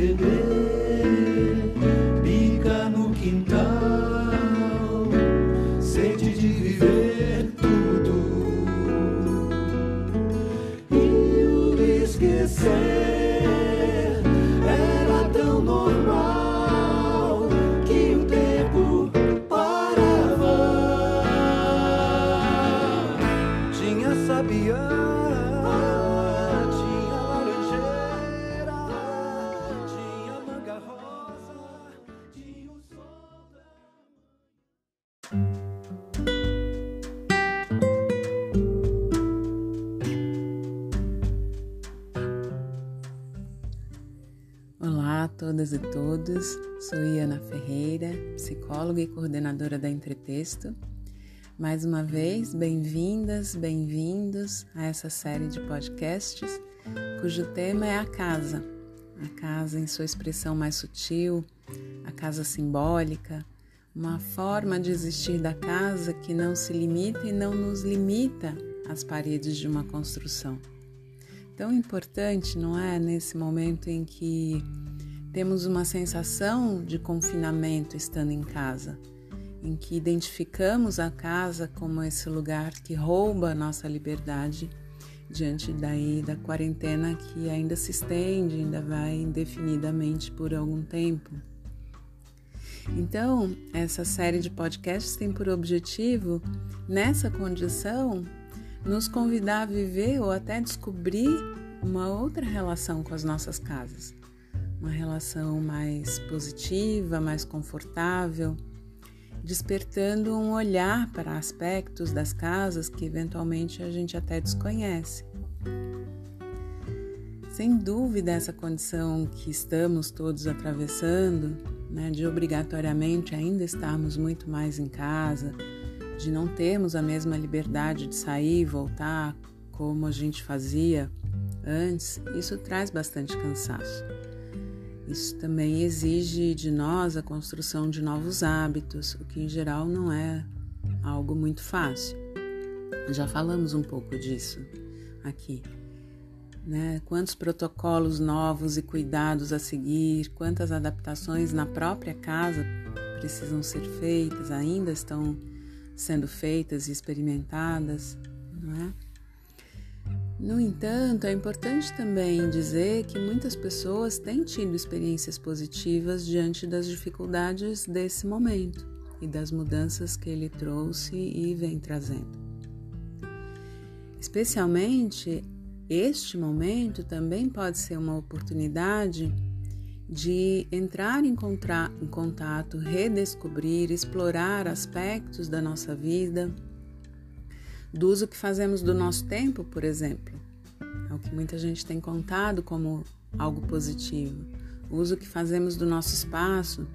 good. Todas e todos, sou Iana Ferreira, psicóloga e coordenadora da Entretexto. Mais uma vez, bem-vindas, bem-vindos a essa série de podcasts cujo tema é a casa. A casa em sua expressão mais sutil, a casa simbólica, uma forma de existir da casa que não se limita e não nos limita às paredes de uma construção tão importante, não é? Nesse momento em que temos uma sensação de confinamento estando em casa, em que identificamos a casa como esse lugar que rouba a nossa liberdade diante daí da quarentena que ainda se estende, ainda vai indefinidamente por algum tempo. Então, essa série de podcasts tem por objetivo, nessa condição, nos convidar a viver ou até descobrir uma outra relação com as nossas casas. Uma relação mais positiva, mais confortável, despertando um olhar para aspectos das casas que eventualmente a gente até desconhece. Sem dúvida, essa condição que estamos todos atravessando, né, de obrigatoriamente ainda estarmos muito mais em casa, de não termos a mesma liberdade de sair e voltar como a gente fazia antes, isso traz bastante cansaço. Isso também exige de nós a construção de novos hábitos, o que em geral não é algo muito fácil. Já falamos um pouco disso aqui. Né? Quantos protocolos novos e cuidados a seguir, quantas adaptações na própria casa precisam ser feitas, ainda estão sendo feitas e experimentadas, não é? No entanto, é importante também dizer que muitas pessoas têm tido experiências positivas diante das dificuldades desse momento e das mudanças que ele trouxe e vem trazendo. Especialmente, este momento também pode ser uma oportunidade de entrar em, contato, redescobrir, explorar aspectos da nossa vida, do uso que fazemos do nosso tempo, por exemplo. É o que muita gente tem contado como algo positivo. O uso que fazemos do nosso espaço,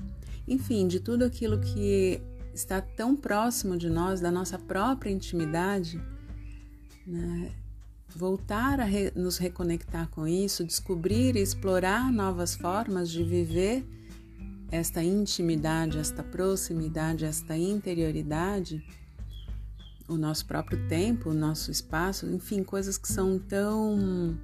enfim, de tudo aquilo que está tão próximo de nós, da nossa própria intimidade, né? voltar a re nos reconectar com isso, descobrir e explorar novas formas de viver esta intimidade, esta proximidade, esta interioridade, o nosso próprio tempo, o nosso espaço, enfim, coisas que são tão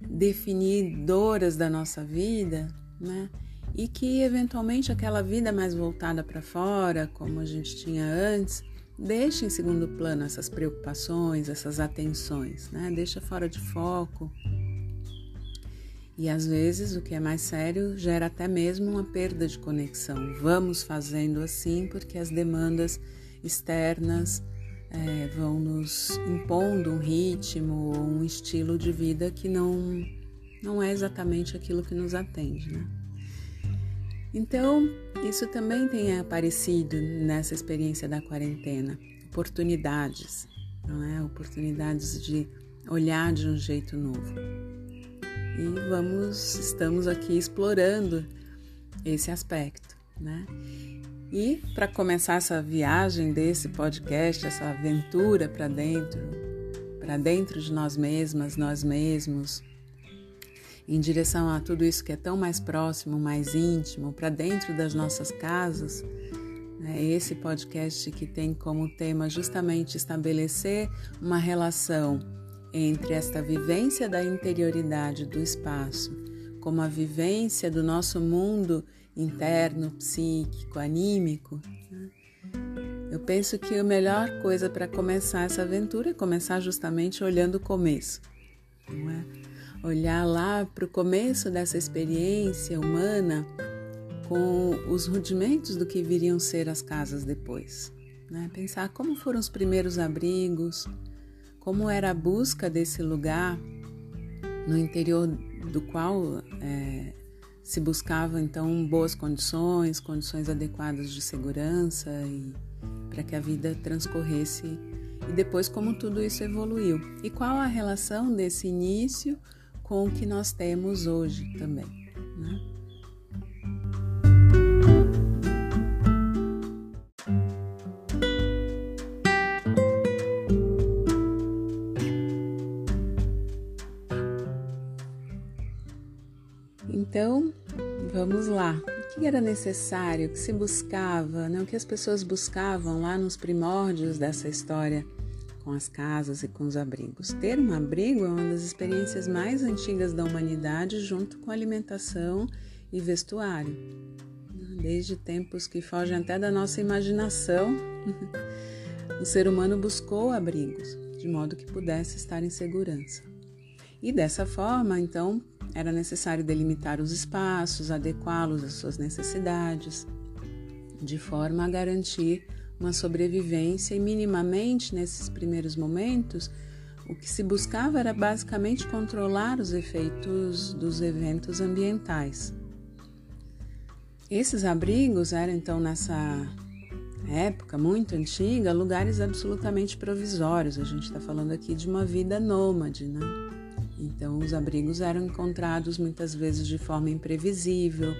definidoras da nossa vida, né? E que eventualmente aquela vida mais voltada para fora, como a gente tinha antes, deixa em segundo plano essas preocupações, essas atenções, né? Deixa fora de foco. E às vezes, o que é mais sério, gera até mesmo uma perda de conexão. Vamos fazendo assim porque as demandas externas é, vão nos impondo um ritmo ou um estilo de vida que não, não é exatamente aquilo que nos atende, né? Então, isso também tem aparecido nessa experiência da quarentena, oportunidades, não é? Oportunidades de olhar de um jeito novo. E vamos, estamos aqui explorando esse aspecto, né? E para começar essa viagem desse podcast, essa aventura para dentro, para dentro de nós mesmas, nós mesmos, em direção a tudo isso que é tão mais próximo, mais íntimo, para dentro das nossas casas, é esse podcast que tem como tema justamente estabelecer uma relação entre esta vivência da interioridade do espaço como a vivência do nosso mundo interno, psíquico, anímico, né? eu penso que a melhor coisa para começar essa aventura é começar justamente olhando o começo, não é? Olhar lá para o começo dessa experiência humana com os rudimentos do que viriam ser as casas depois. Né? Pensar como foram os primeiros abrigos, como era a busca desse lugar no interior do qual é, se buscava então boas condições, condições adequadas de segurança e para que a vida transcorresse e depois como tudo isso evoluiu e qual a relação desse início com o que nós temos hoje também. Né? Então, vamos lá. O que era necessário, o que se buscava, né? o que as pessoas buscavam lá nos primórdios dessa história com as casas e com os abrigos? Ter um abrigo é uma das experiências mais antigas da humanidade, junto com alimentação e vestuário. Desde tempos que fogem até da nossa imaginação, o ser humano buscou abrigos, de modo que pudesse estar em segurança. E dessa forma, então, era necessário delimitar os espaços, adequá-los às suas necessidades, de forma a garantir uma sobrevivência e, minimamente, nesses primeiros momentos, o que se buscava era basicamente controlar os efeitos dos eventos ambientais. Esses abrigos eram, então, nessa época muito antiga, lugares absolutamente provisórios. A gente está falando aqui de uma vida nômade, né? Então, os abrigos eram encontrados muitas vezes de forma imprevisível,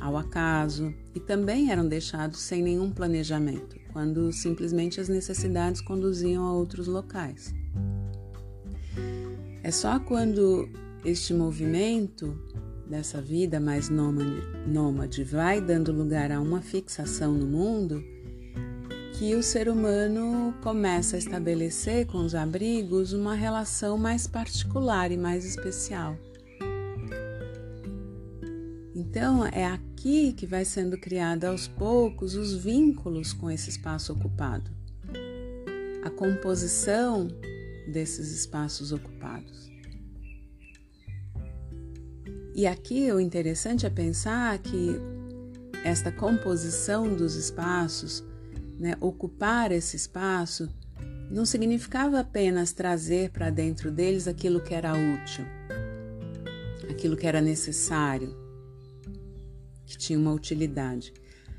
ao acaso, e também eram deixados sem nenhum planejamento, quando simplesmente as necessidades conduziam a outros locais. É só quando este movimento dessa vida mais nômade, nômade vai dando lugar a uma fixação no mundo que o ser humano começa a estabelecer com os abrigos uma relação mais particular e mais especial. Então, é aqui que vai sendo criada aos poucos os vínculos com esse espaço ocupado, a composição desses espaços ocupados. E aqui o interessante é pensar que esta composição dos espaços né, ocupar esse espaço, não significava apenas trazer para dentro deles aquilo que era útil, aquilo que era necessário, que tinha uma utilidade.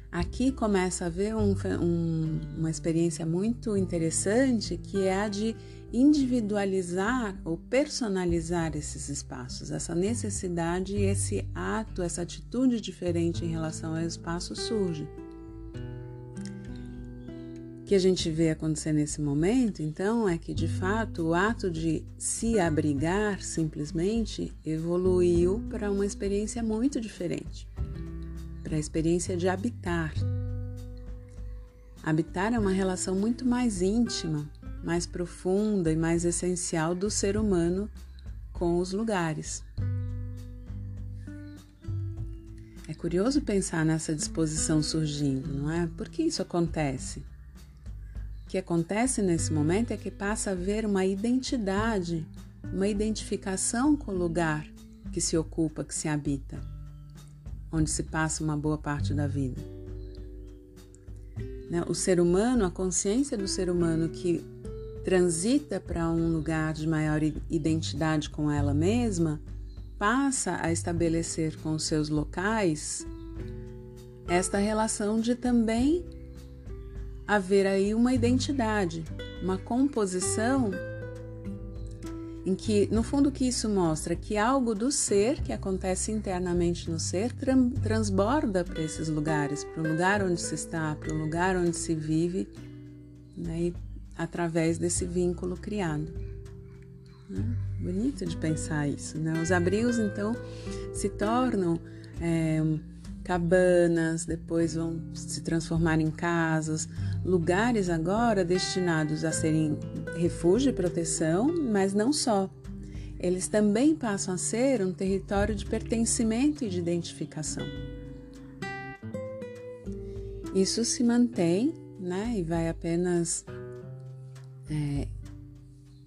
Aqui começa a haver um, um, uma experiência muito interessante que é a de individualizar ou personalizar esses espaços. Essa necessidade, esse ato, essa atitude diferente em relação ao espaço surge que a gente vê acontecer nesse momento, então, é que de fato o ato de se abrigar simplesmente evoluiu para uma experiência muito diferente para a experiência de habitar. Habitar é uma relação muito mais íntima, mais profunda e mais essencial do ser humano com os lugares. É curioso pensar nessa disposição surgindo, não é? Por que isso acontece? O que acontece nesse momento é que passa a haver uma identidade, uma identificação com o lugar que se ocupa, que se habita, onde se passa uma boa parte da vida. Né? O ser humano, a consciência do ser humano que transita para um lugar de maior identidade com ela mesma, passa a estabelecer com os seus locais esta relação de também haver aí uma identidade, uma composição em que, no fundo, que isso mostra que algo do ser que acontece internamente no ser transborda para esses lugares, para o lugar onde se está, para o lugar onde se vive, né, através desse vínculo criado. Né? Bonito de pensar isso. Né? Os abrigos, então, se tornam é, cabanas, depois vão se transformar em casas, lugares agora destinados a serem refúgio e proteção, mas não só. eles também passam a ser um território de pertencimento e de identificação. Isso se mantém né, e vai apenas é,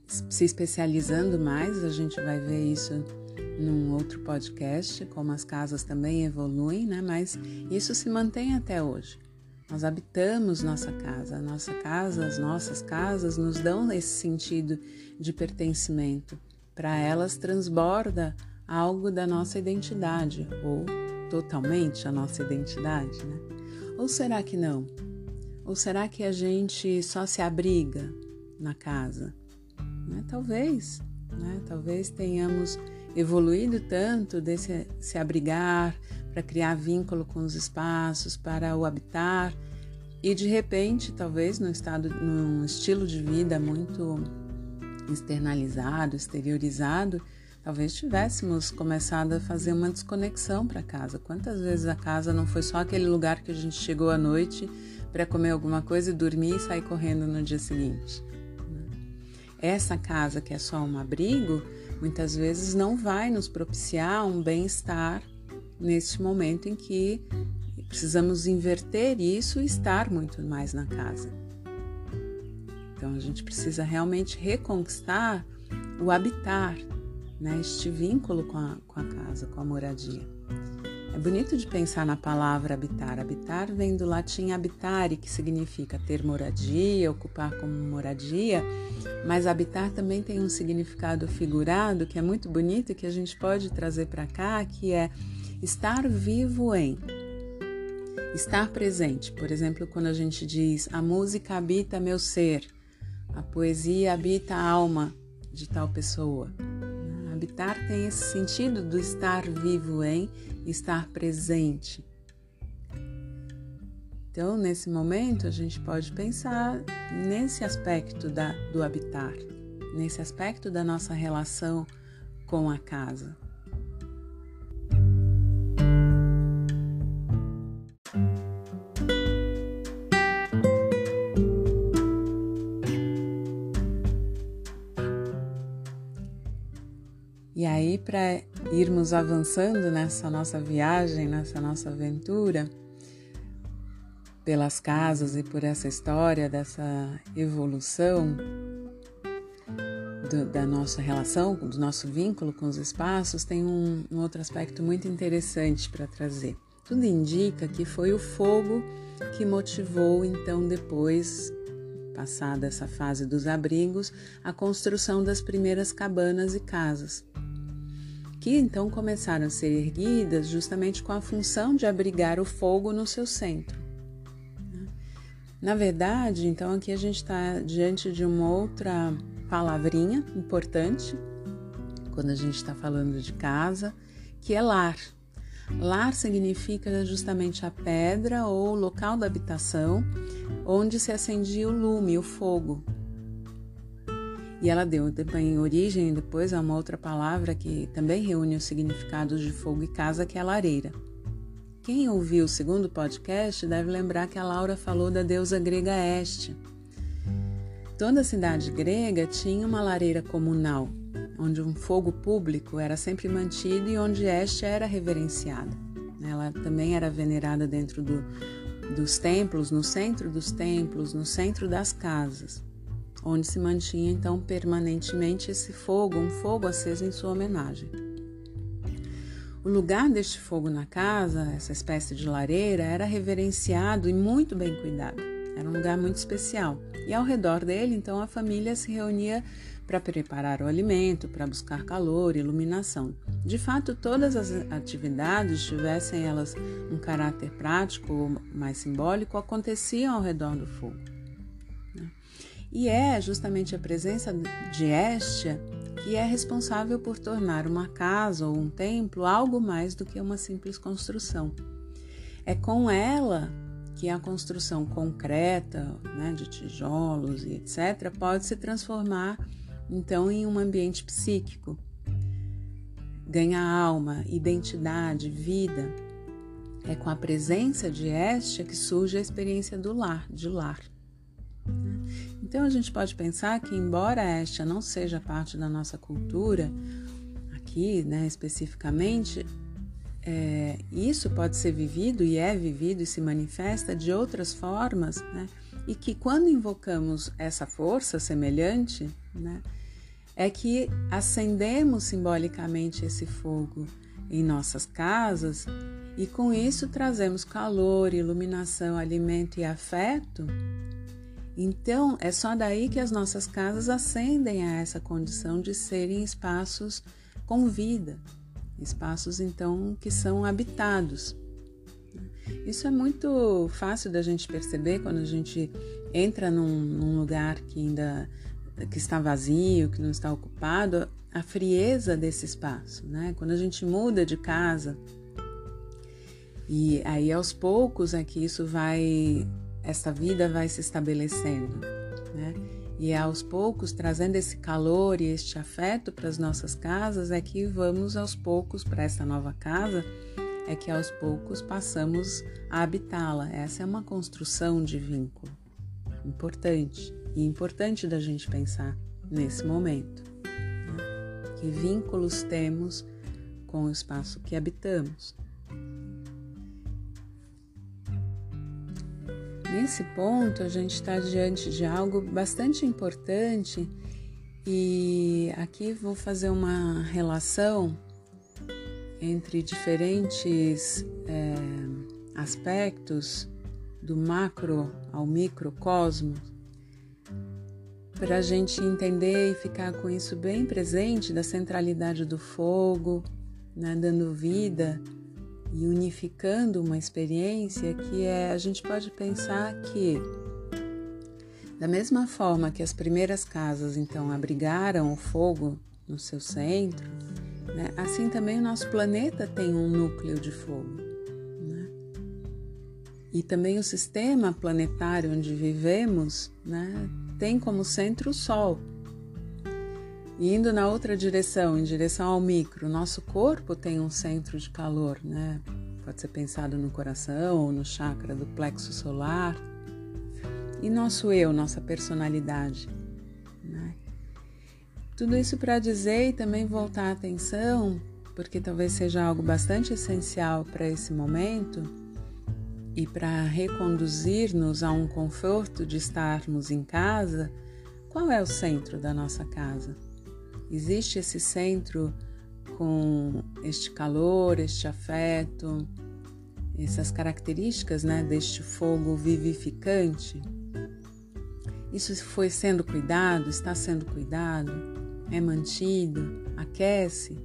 se especializando mais, a gente vai ver isso num outro podcast, como as casas também evoluem, né? Mas isso se mantém até hoje. Nós habitamos nossa casa, a nossa casa, as nossas casas nos dão esse sentido de pertencimento. Para elas transborda algo da nossa identidade, ou totalmente a nossa identidade, né? Ou será que não? Ou será que a gente só se abriga na casa? Né? Talvez, né? Talvez tenhamos evoluído tanto desse se abrigar para criar vínculo com os espaços, para o habitar e de repente, talvez num estado, num estilo de vida muito externalizado, exteriorizado, talvez tivéssemos começado a fazer uma desconexão para casa. Quantas vezes a casa não foi só aquele lugar que a gente chegou à noite para comer alguma coisa e dormir e sair correndo no dia seguinte? Essa casa que é só um abrigo, muitas vezes não vai nos propiciar um bem-estar neste momento em que precisamos inverter isso e estar muito mais na casa. Então a gente precisa realmente reconquistar o habitar, né? este vínculo com a, com a casa, com a moradia. É bonito de pensar na palavra habitar. Habitar vem do latim habitare, que significa ter moradia, ocupar como moradia, mas habitar também tem um significado figurado que é muito bonito e que a gente pode trazer para cá, que é estar vivo em. Estar presente. Por exemplo, quando a gente diz a música habita meu ser, a poesia habita a alma de tal pessoa. Habitar tem esse sentido do estar vivo em, estar presente. Então, nesse momento, a gente pode pensar nesse aspecto da, do habitar, nesse aspecto da nossa relação com a casa. E aí, para irmos avançando nessa nossa viagem, nessa nossa aventura, pelas casas e por essa história dessa evolução do, da nossa relação, do nosso vínculo com os espaços, tem um, um outro aspecto muito interessante para trazer. Tudo indica que foi o fogo que motivou, então, depois passada essa fase dos abrigos, a construção das primeiras cabanas e casas que então começaram a ser erguidas justamente com a função de abrigar o fogo no seu centro. Na verdade, então aqui a gente está diante de uma outra palavrinha importante quando a gente está falando de casa, que é lar. Lar significa justamente a pedra ou local da habitação onde se acendia o lume, o fogo, e ela deu também origem depois a uma outra palavra que também reúne os significados de fogo e casa, que é lareira. Quem ouviu o segundo podcast deve lembrar que a Laura falou da deusa grega Este. Toda cidade grega tinha uma lareira comunal, onde um fogo público era sempre mantido e onde Este era reverenciada. Ela também era venerada dentro do, dos templos, no centro dos templos, no centro das casas onde se mantinha então permanentemente esse fogo, um fogo aceso em sua homenagem. O lugar deste fogo na casa, essa espécie de lareira, era reverenciado e muito bem cuidado. Era um lugar muito especial. E ao redor dele, então, a família se reunia para preparar o alimento, para buscar calor, iluminação. De fato, todas as atividades, tivessem elas um caráter prático ou mais simbólico, aconteciam ao redor do fogo. E é justamente a presença de Estia que é responsável por tornar uma casa ou um templo algo mais do que uma simples construção. É com ela que a construção concreta, né, de tijolos e etc., pode se transformar então em um ambiente psíquico, ganha alma, identidade, vida. É com a presença de Estia que surge a experiência do lar, de lar. Então a gente pode pensar que, embora esta não seja parte da nossa cultura, aqui, né, especificamente, é, isso pode ser vivido e é vivido e se manifesta de outras formas, né? E que quando invocamos essa força semelhante, né, é que acendemos simbolicamente esse fogo em nossas casas e com isso trazemos calor, iluminação, alimento e afeto. Então é só daí que as nossas casas ascendem a essa condição de serem espaços com vida, espaços então que são habitados. Isso é muito fácil da gente perceber quando a gente entra num, num lugar que ainda que está vazio, que não está ocupado, a frieza desse espaço, né? Quando a gente muda de casa e aí aos poucos é que isso vai, essa vida vai se estabelecendo, né? E aos poucos, trazendo esse calor e este afeto para as nossas casas, é que vamos aos poucos para essa nova casa, é que aos poucos passamos a habitá-la. Essa é uma construção de vínculo importante e importante da gente pensar nesse momento. Né? Que vínculos temos com o espaço que habitamos. Nesse ponto, a gente está diante de algo bastante importante e aqui vou fazer uma relação entre diferentes é, aspectos do macro ao microcosmos para a gente entender e ficar com isso bem presente da centralidade do fogo, né, dando vida e unificando uma experiência que é a gente pode pensar que da mesma forma que as primeiras casas então abrigaram o fogo no seu centro, né, assim também o nosso planeta tem um núcleo de fogo. Né? E também o sistema planetário onde vivemos né, tem como centro o Sol. E indo na outra direção, em direção ao micro, nosso corpo tem um centro de calor, né? Pode ser pensado no coração ou no chakra do plexo solar. E nosso eu, nossa personalidade. Né? Tudo isso para dizer e também voltar a atenção, porque talvez seja algo bastante essencial para esse momento e para reconduzir-nos a um conforto de estarmos em casa, qual é o centro da nossa casa? Existe esse centro com este calor, este afeto, essas características né, deste fogo vivificante? Isso foi sendo cuidado, está sendo cuidado, é mantido, aquece,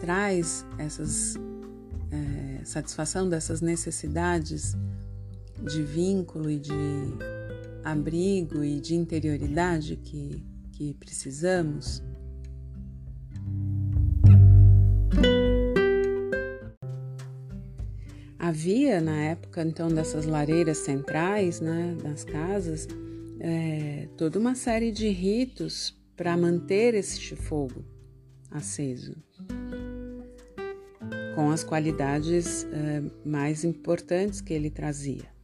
traz essas é, satisfação dessas necessidades de vínculo e de abrigo e de interioridade que, que precisamos. Havia na época então dessas lareiras centrais, né, das casas, é, toda uma série de ritos para manter este fogo aceso com as qualidades uh, mais importantes que ele trazia.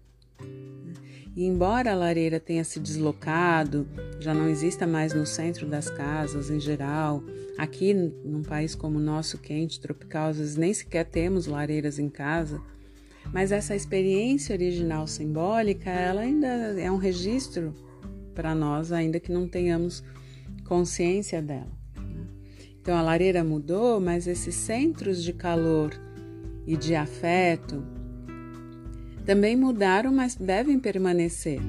E embora a lareira tenha se deslocado, já não exista mais no centro das casas em geral, aqui num país como o nosso, quente, tropical, às vezes nem sequer temos lareiras em casa, mas essa experiência original simbólica, ela ainda é um registro para nós, ainda que não tenhamos consciência dela. Então a lareira mudou, mas esses centros de calor e de afeto também mudaram, mas devem permanecer.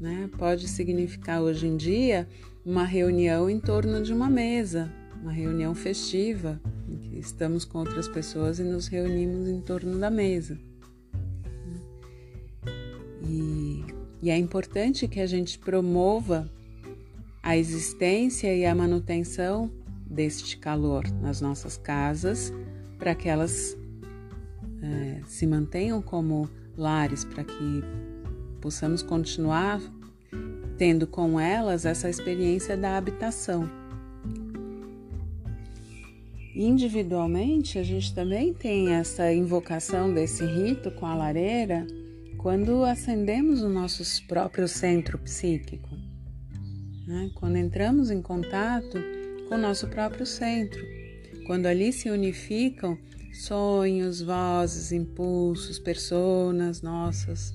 Né? Pode significar hoje em dia uma reunião em torno de uma mesa, uma reunião festiva, em que estamos com outras pessoas e nos reunimos em torno da mesa. E, e é importante que a gente promova a existência e a manutenção deste calor nas nossas casas, para que elas é, se mantenham como lares, para que possamos continuar tendo com elas essa experiência da habitação. Individualmente, a gente também tem essa invocação desse rito com a lareira quando acendemos o nosso próprio centro psíquico, né? quando entramos em contato com o nosso próprio centro, quando ali se unificam sonhos, vozes, impulsos, personas nossas.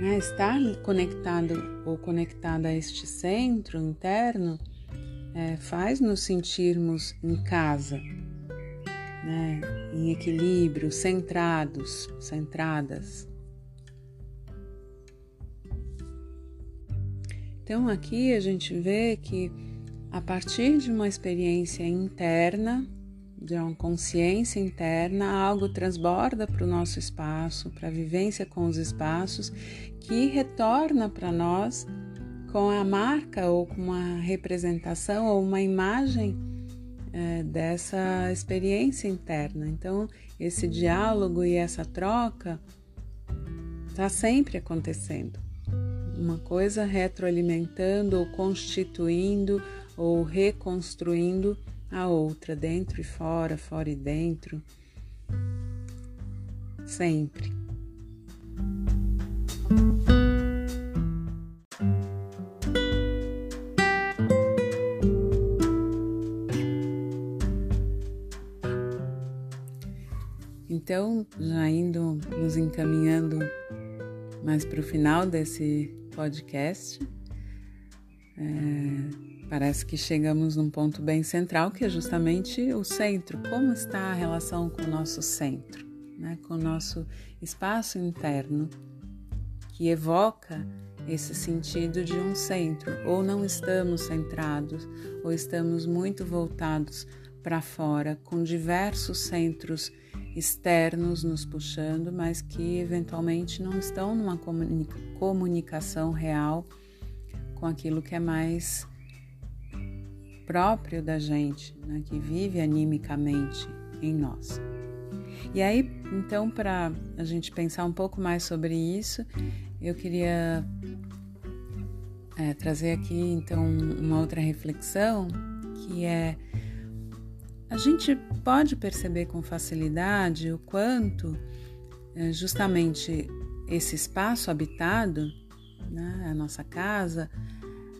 Né? Estar conectado ou conectada a este centro interno é, faz nos sentirmos em casa, né? em equilíbrio, centrados, centradas. Então aqui a gente vê que a partir de uma experiência interna, de uma consciência interna, algo transborda para o nosso espaço, para a vivência com os espaços, que retorna para nós com a marca ou com uma representação ou uma imagem é, dessa experiência interna. Então, esse diálogo e essa troca está sempre acontecendo. Uma coisa retroalimentando ou constituindo ou reconstruindo a outra, dentro e fora, fora e dentro. Sempre. Então, já indo nos encaminhando mais para o final desse podcast, é, parece que chegamos num ponto bem central, que é justamente o centro. Como está a relação com o nosso centro, né? com o nosso espaço interno, que evoca esse sentido de um centro, ou não estamos centrados, ou estamos muito voltados para fora, com diversos centros externos nos puxando, mas que eventualmente não estão numa comunicação real com aquilo que é mais próprio da gente, né, que vive animicamente em nós. E aí, então, para a gente pensar um pouco mais sobre isso, eu queria é, trazer aqui então uma outra reflexão que é a gente pode perceber com facilidade o quanto é, justamente esse espaço habitado, né, a nossa casa,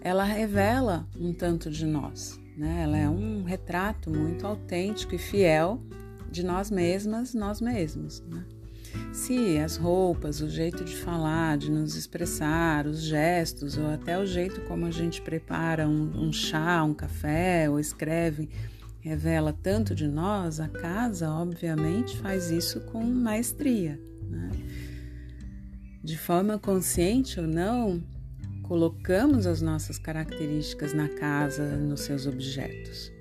ela revela um tanto de nós. Né? Ela é um retrato muito autêntico e fiel de nós mesmas, nós mesmos. Né? Se as roupas, o jeito de falar, de nos expressar, os gestos, ou até o jeito como a gente prepara um, um chá, um café, ou escreve revela tanto de nós, a casa, obviamente, faz isso com maestria. Né? De forma consciente ou não, colocamos as nossas características na casa, nos seus objetos.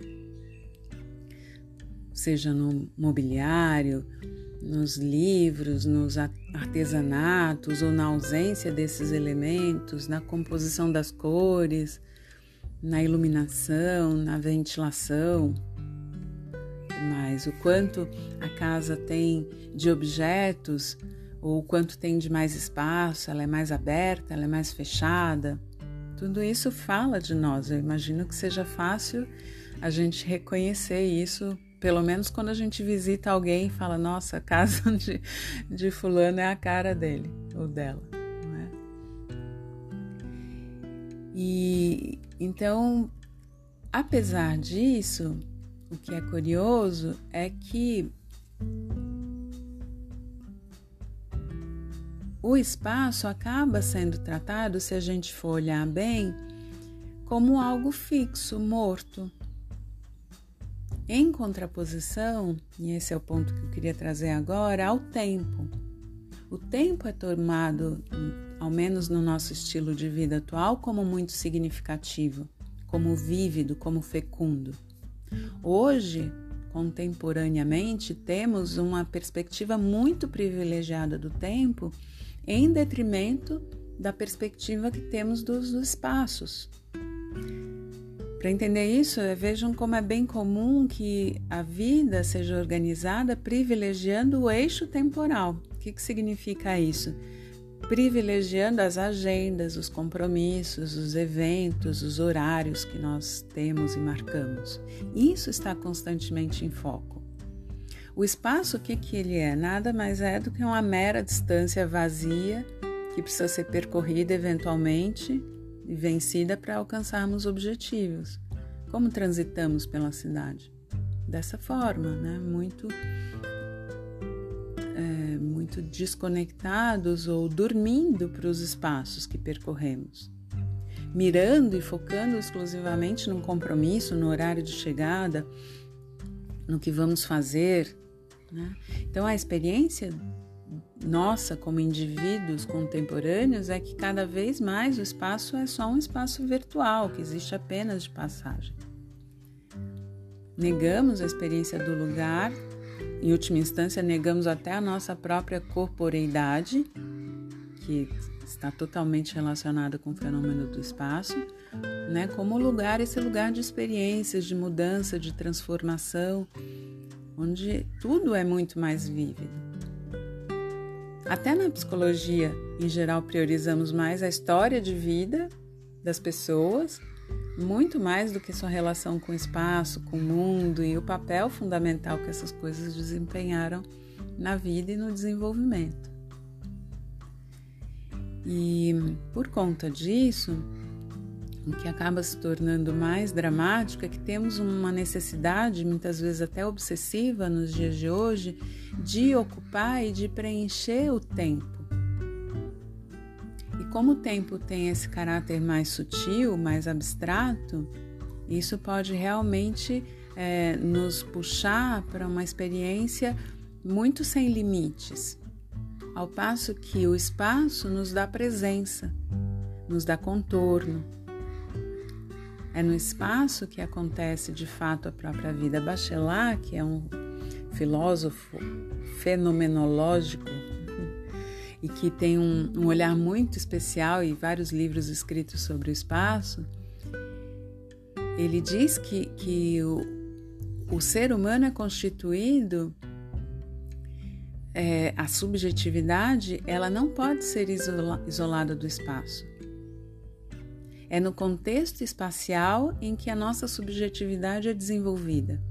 Seja no mobiliário, nos livros, nos artesanatos ou na ausência desses elementos, na composição das cores, na iluminação, na ventilação mais, o quanto a casa tem de objetos, ou quanto tem de mais espaço, ela é mais aberta, ela é mais fechada. Tudo isso fala de nós. Eu imagino que seja fácil a gente reconhecer isso, pelo menos quando a gente visita alguém e fala: Nossa, a casa de, de Fulano é a cara dele ou dela. Não é? E então, apesar disso, o que é curioso é que o espaço acaba sendo tratado, se a gente for olhar bem, como algo fixo, morto. Em contraposição, e esse é o ponto que eu queria trazer agora, ao tempo. O tempo é tomado, ao menos no nosso estilo de vida atual, como muito significativo, como vívido, como fecundo. Hoje, contemporaneamente, temos uma perspectiva muito privilegiada do tempo em detrimento da perspectiva que temos dos, espaços. Para entender isso, vejam como é bem comum que a vida seja organizada privilegiando o eixo temporal. O que, que significa isso? privilegiando as agendas, os compromissos, os eventos, os horários que nós temos e marcamos. Isso está constantemente em foco. O espaço, o que, que ele é? Nada mais é do que uma mera distância vazia que precisa ser percorrida eventualmente e vencida para alcançarmos objetivos. Como transitamos pela cidade? Dessa forma, né? Muito, é, muito desconectados ou dormindo para os espaços que percorremos mirando e focando exclusivamente num compromisso, no horário de chegada, no que vamos fazer. Né? Então, a experiência nossa como indivíduos contemporâneos é que cada vez mais o espaço é só um espaço virtual, que existe apenas de passagem. Negamos a experiência do lugar, em última instância, negamos até a nossa própria corporeidade, que está totalmente relacionada com o fenômeno do espaço, né? Como lugar, esse lugar de experiências, de mudança, de transformação, onde tudo é muito mais vívido. Até na psicologia, em geral, priorizamos mais a história de vida das pessoas, muito mais do que sua relação com o espaço, com o mundo e o papel fundamental que essas coisas desempenharam na vida e no desenvolvimento. E por conta disso, o que acaba se tornando mais dramático é que temos uma necessidade, muitas vezes até obsessiva nos dias de hoje, de ocupar e de preencher o tempo. E como o tempo tem esse caráter mais sutil, mais abstrato, isso pode realmente é, nos puxar para uma experiência muito sem limites ao passo que o espaço nos dá presença, nos dá contorno. É no espaço que acontece de fato a própria vida. Bachelard, que é um filósofo fenomenológico e que tem um, um olhar muito especial e vários livros escritos sobre o espaço, ele diz que, que o, o ser humano é constituído é, a subjetividade ela não pode ser isola, isolada do espaço. É no contexto espacial em que a nossa subjetividade é desenvolvida.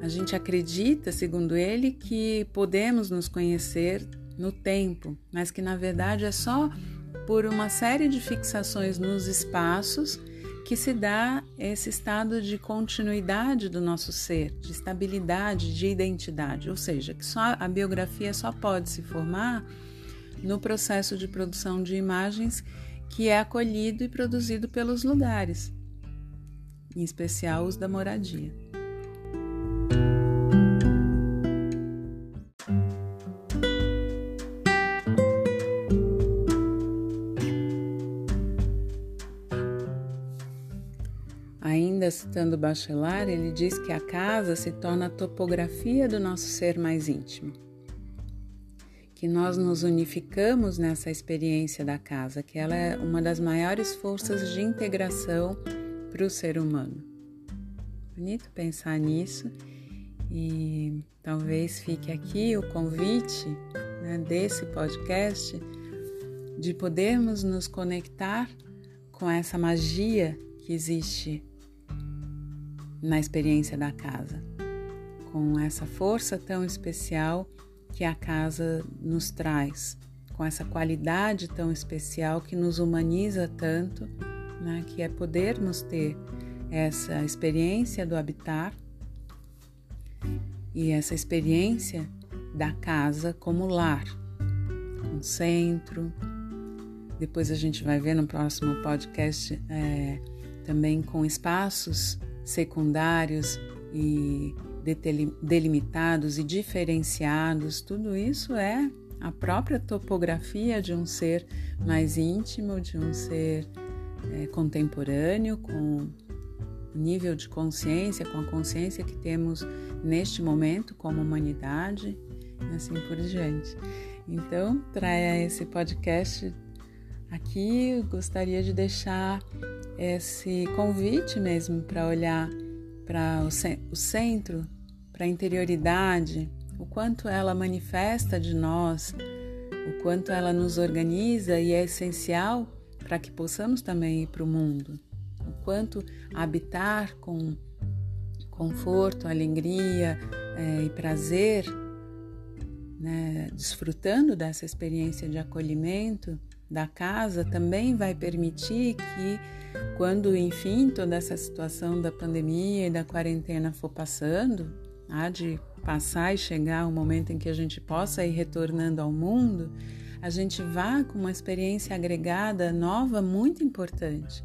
A gente acredita, segundo ele, que podemos nos conhecer no tempo, mas que na verdade é só por uma série de fixações nos espaços que se dá esse estado de continuidade do nosso ser, de estabilidade, de identidade, ou seja, que só a biografia só pode se formar no processo de produção de imagens que é acolhido e produzido pelos lugares, em especial os da moradia. Ainda citando Bachelard, ele diz que a casa se torna a topografia do nosso ser mais íntimo. Que nós nos unificamos nessa experiência da casa, que ela é uma das maiores forças de integração para o ser humano. Bonito pensar nisso e talvez fique aqui o convite né, desse podcast de podermos nos conectar com essa magia que existe na experiência da casa, com essa força tão especial que a casa nos traz, com essa qualidade tão especial que nos humaniza tanto, né, que é podermos ter essa experiência do habitar e essa experiência da casa como lar, um centro. Depois a gente vai ver no próximo podcast é, também com espaços secundários e delimitados e diferenciados, tudo isso é a própria topografia de um ser mais íntimo, de um ser é, contemporâneo, com nível de consciência, com a consciência que temos neste momento como humanidade e assim por diante. Então, para esse podcast aqui, gostaria de deixar esse convite mesmo para olhar para o centro, para a interioridade, o quanto ela manifesta de nós, o quanto ela nos organiza e é essencial para que possamos também ir para o mundo, o quanto habitar com, conforto, alegria é, e prazer, né, desfrutando dessa experiência de acolhimento da casa, também vai permitir que, quando enfim toda essa situação da pandemia e da quarentena for passando, de passar e chegar o momento em que a gente possa ir retornando ao mundo, a gente vá com uma experiência agregada nova muito importante,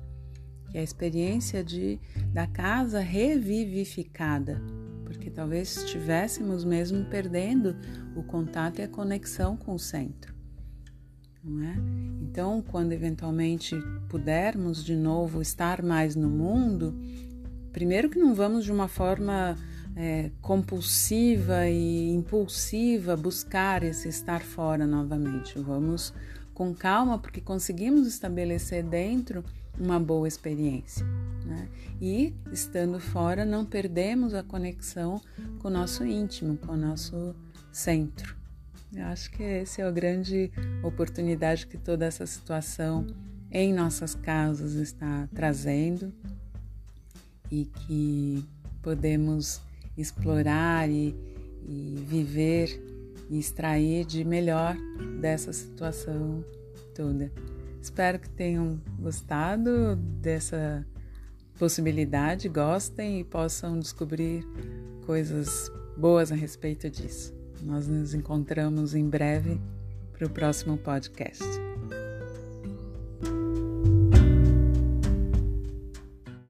que é a experiência de da casa revivificada, porque talvez estivéssemos mesmo perdendo o contato e a conexão com o centro. É? Então, quando eventualmente pudermos de novo estar mais no mundo, primeiro que não vamos de uma forma é, compulsiva e impulsiva buscar esse estar fora novamente. Vamos com calma, porque conseguimos estabelecer dentro uma boa experiência. Né? E estando fora, não perdemos a conexão com o nosso íntimo, com o nosso centro. Eu acho que essa é a grande oportunidade que toda essa situação em nossas casas está trazendo e que podemos explorar e, e viver e extrair de melhor dessa situação toda. Espero que tenham gostado dessa possibilidade, gostem e possam descobrir coisas boas a respeito disso. Nós nos encontramos em breve para o próximo podcast.